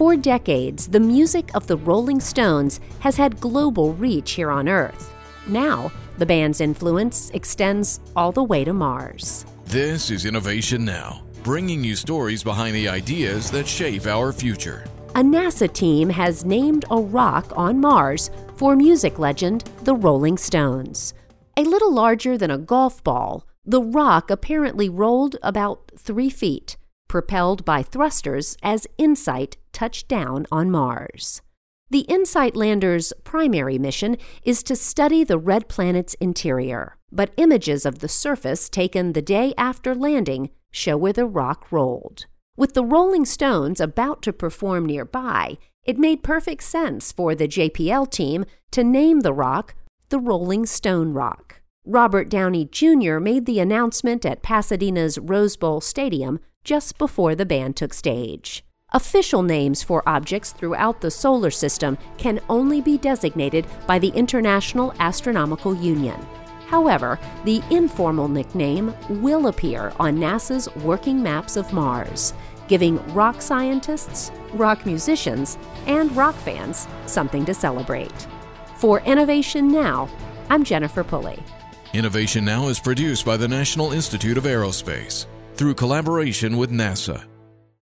For decades, the music of the Rolling Stones has had global reach here on Earth. Now, the band's influence extends all the way to Mars. This is Innovation Now, bringing you stories behind the ideas that shape our future. A NASA team has named a rock on Mars for music legend the Rolling Stones. A little larger than a golf ball, the rock apparently rolled about three feet, propelled by thrusters as InSight touched down on Mars. The InSight lander's primary mission is to study the red planet's interior, but images of the surface taken the day after landing show where the rock rolled. With the Rolling Stones about to perform nearby, it made perfect sense for the JPL team to name the rock the Rolling Stone Rock. Robert Downey Jr. made the announcement at Pasadena's Rose Bowl Stadium just before the band took stage. Official names for objects throughout the solar system can only be designated by the International Astronomical Union. However, the informal nickname will appear on NASA's working maps of Mars, giving rock scientists, rock musicians, and rock fans something to celebrate. For Innovation Now, I'm Jennifer Pulley. Innovation Now is produced by the National Institute of Aerospace through collaboration with NASA.